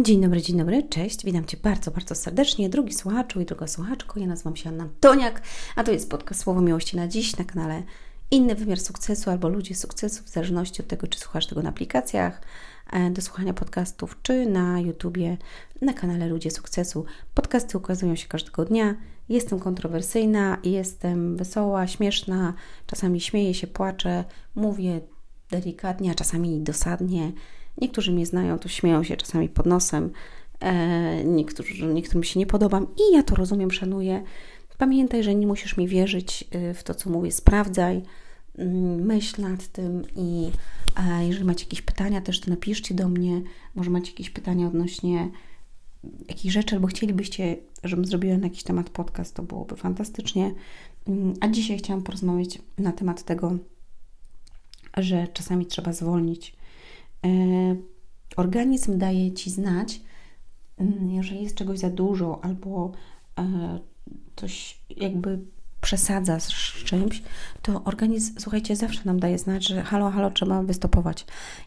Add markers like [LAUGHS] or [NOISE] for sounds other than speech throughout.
Dzień dobry, dzień dobry, cześć, witam Cię bardzo, bardzo serdecznie, drugi słuchaczu i druga słuchaczko, ja nazywam się Anna Toniak, a to jest podcast Słowo Miłości na dziś na kanale Inny Wymiar Sukcesu albo Ludzie Sukcesu, w zależności od tego, czy słuchasz tego na aplikacjach e, do słuchania podcastów, czy na YouTubie, na kanale Ludzie Sukcesu. Podcasty ukazują się każdego dnia, jestem kontrowersyjna, jestem wesoła, śmieszna, czasami śmieję się, płaczę, mówię delikatnie, a czasami dosadnie, Niektórzy mnie znają, to śmieją się czasami pod nosem, e, niektórzy, niektórym się nie podobam i ja to rozumiem, szanuję. Pamiętaj, że nie musisz mi wierzyć e, w to, co mówię, sprawdzaj, mm, myśl nad tym i jeżeli macie jakieś pytania, też to napiszcie do mnie. Może macie jakieś pytania odnośnie jakichś rzeczy, albo chcielibyście, żebym zrobiła na jakiś temat podcast, to byłoby fantastycznie. Mm, a dzisiaj chciałam porozmawiać na temat tego, że czasami trzeba zwolnić organizm daje ci znać, mm, jeżeli jest czegoś za dużo albo e, coś jakby przesadza z czymś, to organizm, słuchajcie, zawsze nam daje znać, że halo, halo, trzeba wystopować.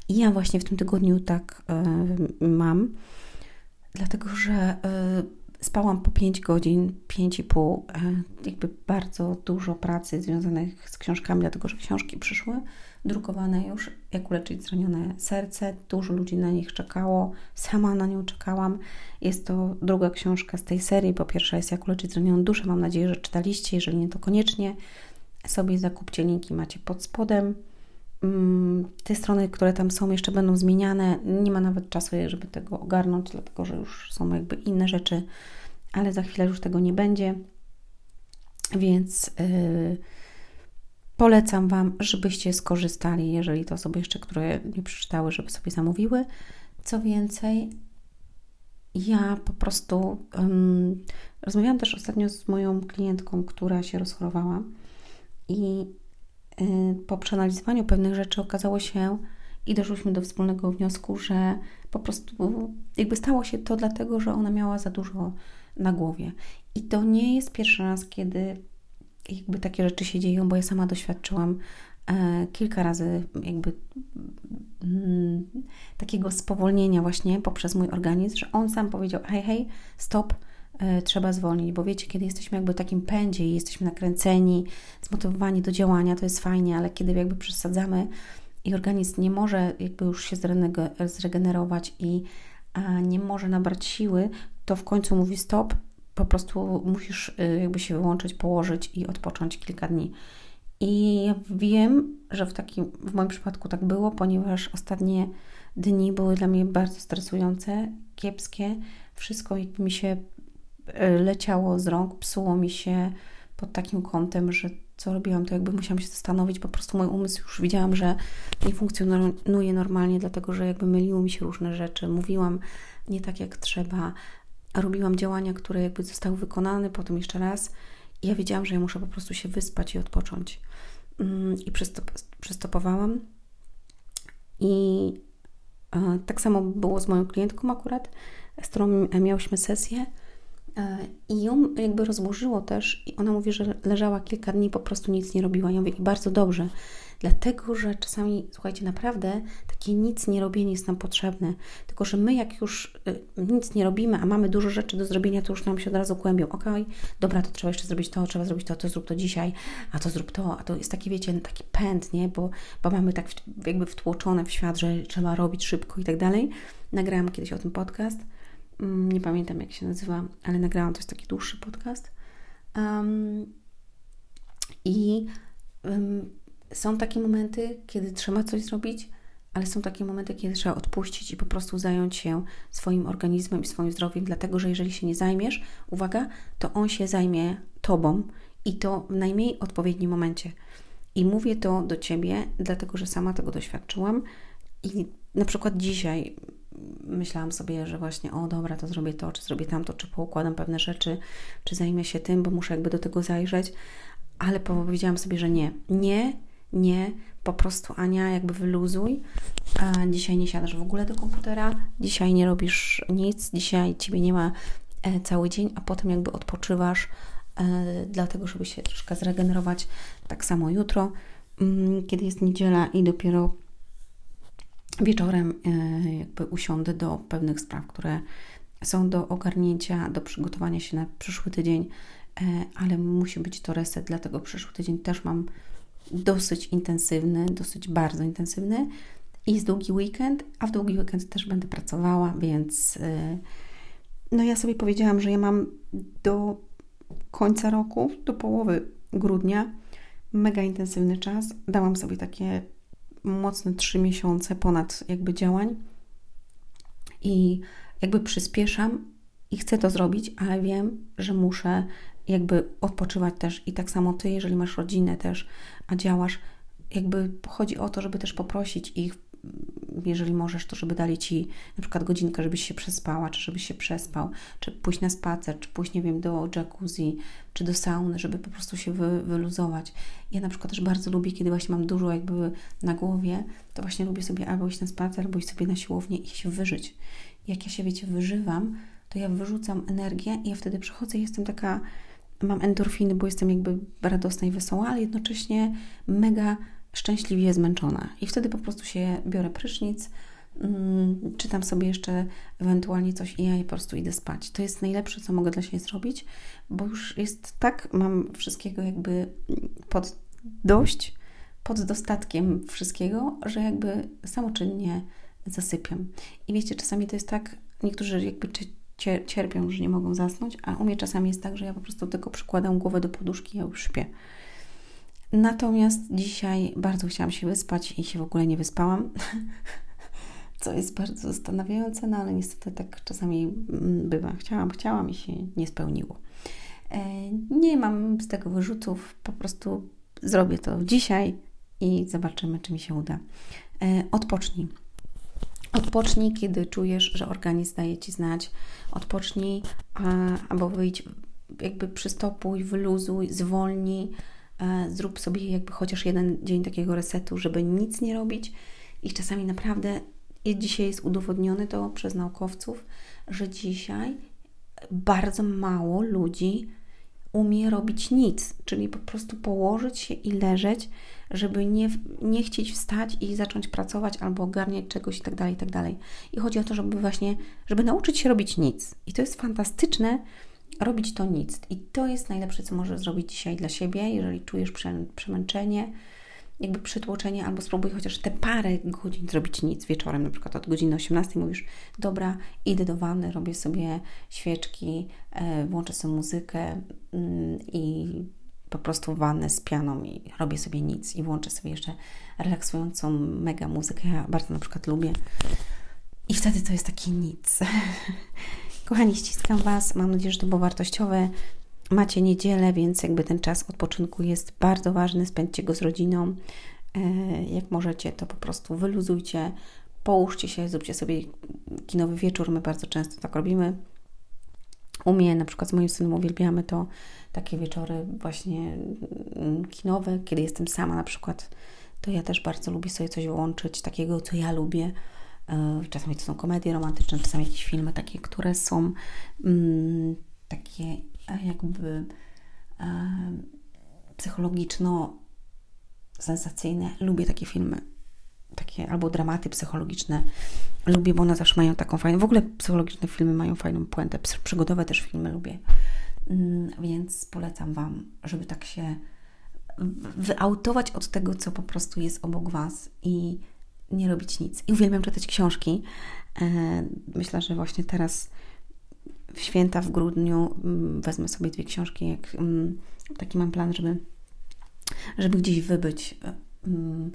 I ja właśnie w tym tygodniu tak y, mam, dlatego że spałam po 5 godzin, 5,5, y, jakby bardzo dużo pracy związanych z książkami, dlatego że książki przyszły drukowane już, jak uleczyć zranione serce. Dużo ludzi na nich czekało, sama na nią czekałam. Jest to druga książka z tej serii, bo pierwsza jest Jak uleczyć zranioną duszę. Mam nadzieję, że czytaliście, jeżeli nie, to koniecznie sobie zakupcie linki, macie pod spodem. Mm, te strony, które tam są, jeszcze będą zmieniane. Nie ma nawet czasu, żeby tego ogarnąć, dlatego że już są jakby inne rzeczy, ale za chwilę już tego nie będzie. Więc yy, Polecam Wam, żebyście skorzystali, jeżeli to osoby jeszcze, które nie przeczytały, żeby sobie zamówiły. Co więcej, ja po prostu um, rozmawiałam też ostatnio z moją klientką, która się rozchorowała i po przeanalizowaniu pewnych rzeczy okazało się i doszłyśmy do wspólnego wniosku, że po prostu jakby stało się to dlatego, że ona miała za dużo na głowie. I to nie jest pierwszy raz, kiedy jakby takie rzeczy się dzieją, bo ja sama doświadczyłam e, kilka razy jakby mm, takiego spowolnienia właśnie poprzez mój organizm, że on sam powiedział hej, hej, stop, trzeba zwolnić, bo wiecie, kiedy jesteśmy jakby w takim pędzie i jesteśmy nakręceni, zmotywowani do działania, to jest fajnie, ale kiedy jakby przesadzamy i organizm nie może jakby już się zregenerować i nie może nabrać siły, to w końcu mówi stop, po prostu musisz y, jakby się wyłączyć, położyć i odpocząć kilka dni. I ja wiem, że w takim, w moim przypadku tak było, ponieważ ostatnie dni były dla mnie bardzo stresujące, kiepskie. Wszystko jakby mi się leciało z rąk, psuło mi się pod takim kątem, że co robiłam, to jakby musiałam się zastanowić. Po prostu mój umysł już widziałam, że nie funkcjonuje normalnie, dlatego że jakby myliły mi się różne rzeczy. Mówiłam nie tak jak trzeba, robiłam działania, które jakby zostały wykonane, potem jeszcze raz. I ja wiedziałam, że ja muszę po prostu się wyspać i odpocząć. Mm, I przystop, przystopowałam. I e, tak samo było z moją klientką akurat, z którą miałyśmy sesję. E, I ją jakby rozburzyło też, i ona mówi, że leżała kilka dni, po prostu nic nie robiła. Ja mówię, i bardzo dobrze, Dlatego, że czasami, słuchajcie, naprawdę takie nic nie robienie jest nam potrzebne. Tylko, że my jak już y, nic nie robimy, a mamy dużo rzeczy do zrobienia, to już nam się od razu kłębią. Ok, dobra, to trzeba jeszcze zrobić to, trzeba zrobić to, to zrób to dzisiaj, a to zrób to, a to jest taki, wiecie, taki pęd, nie? Bo, bo mamy tak jakby wtłoczone w świat, że trzeba robić szybko i tak dalej. Nagrałam kiedyś o tym podcast. Mm, nie pamiętam, jak się nazywa, ale nagrałam, jest taki dłuższy podcast. Um, I um, są takie momenty, kiedy trzeba coś zrobić, ale są takie momenty, kiedy trzeba odpuścić i po prostu zająć się swoim organizmem i swoim zdrowiem, dlatego że jeżeli się nie zajmiesz, uwaga, to on się zajmie tobą i to w najmniej odpowiednim momencie. I mówię to do ciebie, dlatego że sama tego doświadczyłam i na przykład dzisiaj myślałam sobie, że właśnie, o dobra, to zrobię to, czy zrobię tamto, czy poukładam pewne rzeczy, czy zajmę się tym, bo muszę jakby do tego zajrzeć, ale powiedziałam sobie, że nie, nie, nie, po prostu Ania, jakby wyluzuj. Dzisiaj nie siadasz w ogóle do komputera, dzisiaj nie robisz nic, dzisiaj ciebie nie ma e, cały dzień, a potem jakby odpoczywasz, e, dlatego żeby się troszkę zregenerować. Tak samo jutro, mm, kiedy jest niedziela i dopiero wieczorem e, jakby usiądę do pewnych spraw, które są do ogarnięcia, do przygotowania się na przyszły tydzień, e, ale musi być to reset, dlatego przyszły tydzień też mam dosyć intensywny, dosyć bardzo intensywny i jest długi weekend, a w długi weekend też będę pracowała, więc e, no ja sobie powiedziałam, że ja mam do końca roku, do połowy grudnia mega intensywny czas. Dałam sobie takie mocne trzy miesiące ponad jakby działań. I jakby przyspieszam i chcę to zrobić, ale wiem, że muszę jakby odpoczywać też. I tak samo Ty, jeżeli masz rodzinę też, a działasz, jakby chodzi o to, żeby też poprosić ich jeżeli możesz, to żeby dali Ci na przykład godzinkę, żebyś się przespała, czy żebyś się przespał, czy pójść na spacer, czy pójść, nie wiem, do jacuzzi, czy do sauny, żeby po prostu się wy, wyluzować. Ja na przykład też bardzo lubię, kiedy właśnie mam dużo jakby na głowie, to właśnie lubię sobie albo iść na spacer, albo iść sobie na siłownię i się wyżyć. Jak ja się, wiecie, wyżywam, to ja wyrzucam energię i ja wtedy przychodzę i jestem taka, mam endorfiny, bo jestem jakby radosna i wesoła, ale jednocześnie mega szczęśliwie zmęczona. I wtedy po prostu się biorę prysznic, mm, czytam sobie jeszcze ewentualnie coś i ja po prostu idę spać. To jest najlepsze, co mogę dla siebie zrobić, bo już jest tak, mam wszystkiego jakby pod dość, pod dostatkiem wszystkiego, że jakby samoczynnie zasypiam. I wiecie, czasami to jest tak, niektórzy jakby cierpią, że nie mogą zasnąć, a u mnie czasami jest tak, że ja po prostu tylko przykładam głowę do poduszki ja już śpię. Natomiast dzisiaj bardzo chciałam się wyspać i się w ogóle nie wyspałam, [LAUGHS] co jest bardzo zastanawiające, no ale niestety tak czasami mm, bywa. Chciałam, chciałam i się nie spełniło. E, nie mam z tego wyrzutów, po prostu zrobię to dzisiaj i zobaczymy, czy mi się uda. E, odpocznij. Odpocznij, kiedy czujesz, że organizm daje Ci znać. Odpocznij albo wyjdź, jakby przystopuj, wyluzuj, zwolnij zrób sobie jakby chociaż jeden dzień takiego resetu, żeby nic nie robić. I czasami naprawdę dzisiaj jest udowodnione to przez naukowców, że dzisiaj bardzo mało ludzi umie robić nic, czyli po prostu położyć się i leżeć, żeby nie, nie chcieć wstać i zacząć pracować albo ogarniać czegoś i tak dalej, i tak. I chodzi o to, żeby właśnie, żeby nauczyć się robić nic. I to jest fantastyczne, robić to nic. I to jest najlepsze, co możesz zrobić dzisiaj dla siebie, jeżeli czujesz przemęczenie, jakby przytłoczenie, albo spróbuj chociaż te parę godzin zrobić nic wieczorem, na przykład od godziny 18 mówisz, dobra, idę do wanny, robię sobie świeczki, e, włączę sobie muzykę mm, i po prostu wannę z pianą i robię sobie nic i włączę sobie jeszcze relaksującą mega muzykę. Ja bardzo na przykład lubię. I wtedy to jest taki nic. [LAUGHS] Kochani, ściskam Was. Mam nadzieję, że to było wartościowe. Macie niedzielę, więc jakby ten czas odpoczynku jest bardzo ważny. Spędźcie go z rodziną. E, jak możecie, to po prostu wyluzujcie, połóżcie się, zróbcie sobie kinowy wieczór. My bardzo często tak robimy. U mnie, na przykład z moim synem uwielbiamy to takie wieczory właśnie mm, kinowe, kiedy jestem sama na przykład, to ja też bardzo lubię sobie coś włączyć takiego, co ja lubię czasami to są komedie romantyczne, czasami jakieś filmy takie, które są mm, takie e, jakby e, psychologiczno-sensacyjne. Lubię takie filmy, takie albo dramaty psychologiczne. Lubię, bo one zawsze mają taką fajną. W ogóle psychologiczne filmy mają fajną puentę. Przygodowe też filmy lubię. Mm, więc polecam Wam, żeby tak się wyautować od tego, co po prostu jest obok Was i nie robić nic. I uwielbiam czytać książki. E, myślę, że właśnie teraz w święta w grudniu mm, wezmę sobie dwie książki. Jak, mm, taki mam plan, żeby, żeby gdzieś wybyć, e, mm,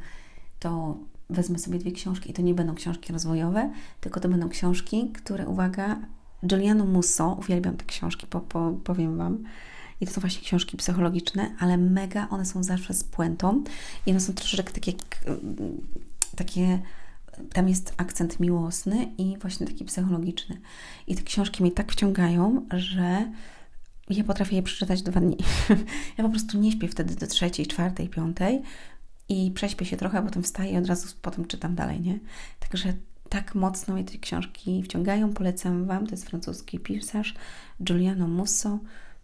to wezmę sobie dwie książki i to nie będą książki rozwojowe, tylko to będą książki, które, uwaga, Giuliano Musso, uwielbiam te książki, po, po, powiem Wam, i to są właśnie książki psychologiczne, ale mega, one są zawsze z puentą i one są troszeczkę takie takie, tam jest akcent miłosny i właśnie taki psychologiczny. I te książki mnie tak wciągają, że ja potrafię je przeczytać dwa dni. [LAUGHS] ja po prostu nie śpię wtedy do trzeciej, czwartej, piątej i prześpię się trochę, potem wstaję i od razu potem czytam dalej, nie? Także tak mocno mnie te książki wciągają. Polecam Wam, to jest francuski pisarz Giuliano Musso,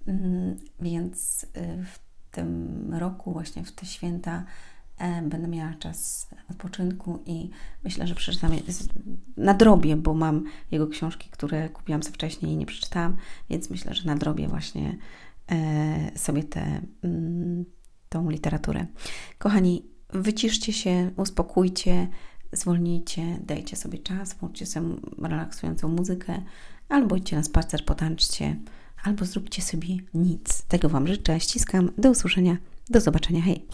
mm, więc y, w tym roku, właśnie w te święta, będę miała czas odpoczynku i myślę, że przeczytam nadrobię, bo mam jego książki, które kupiłam sobie wcześniej i nie przeczytałam, więc myślę, że nadrobię właśnie e, sobie tę mm, literaturę. Kochani, wyciszcie się, uspokójcie, zwolnijcie, dajcie sobie czas, włączcie sobie relaksującą muzykę, albo idźcie na spacer, potańczcie, albo zróbcie sobie nic. Tego Wam życzę, ściskam, do usłyszenia, do zobaczenia, hej!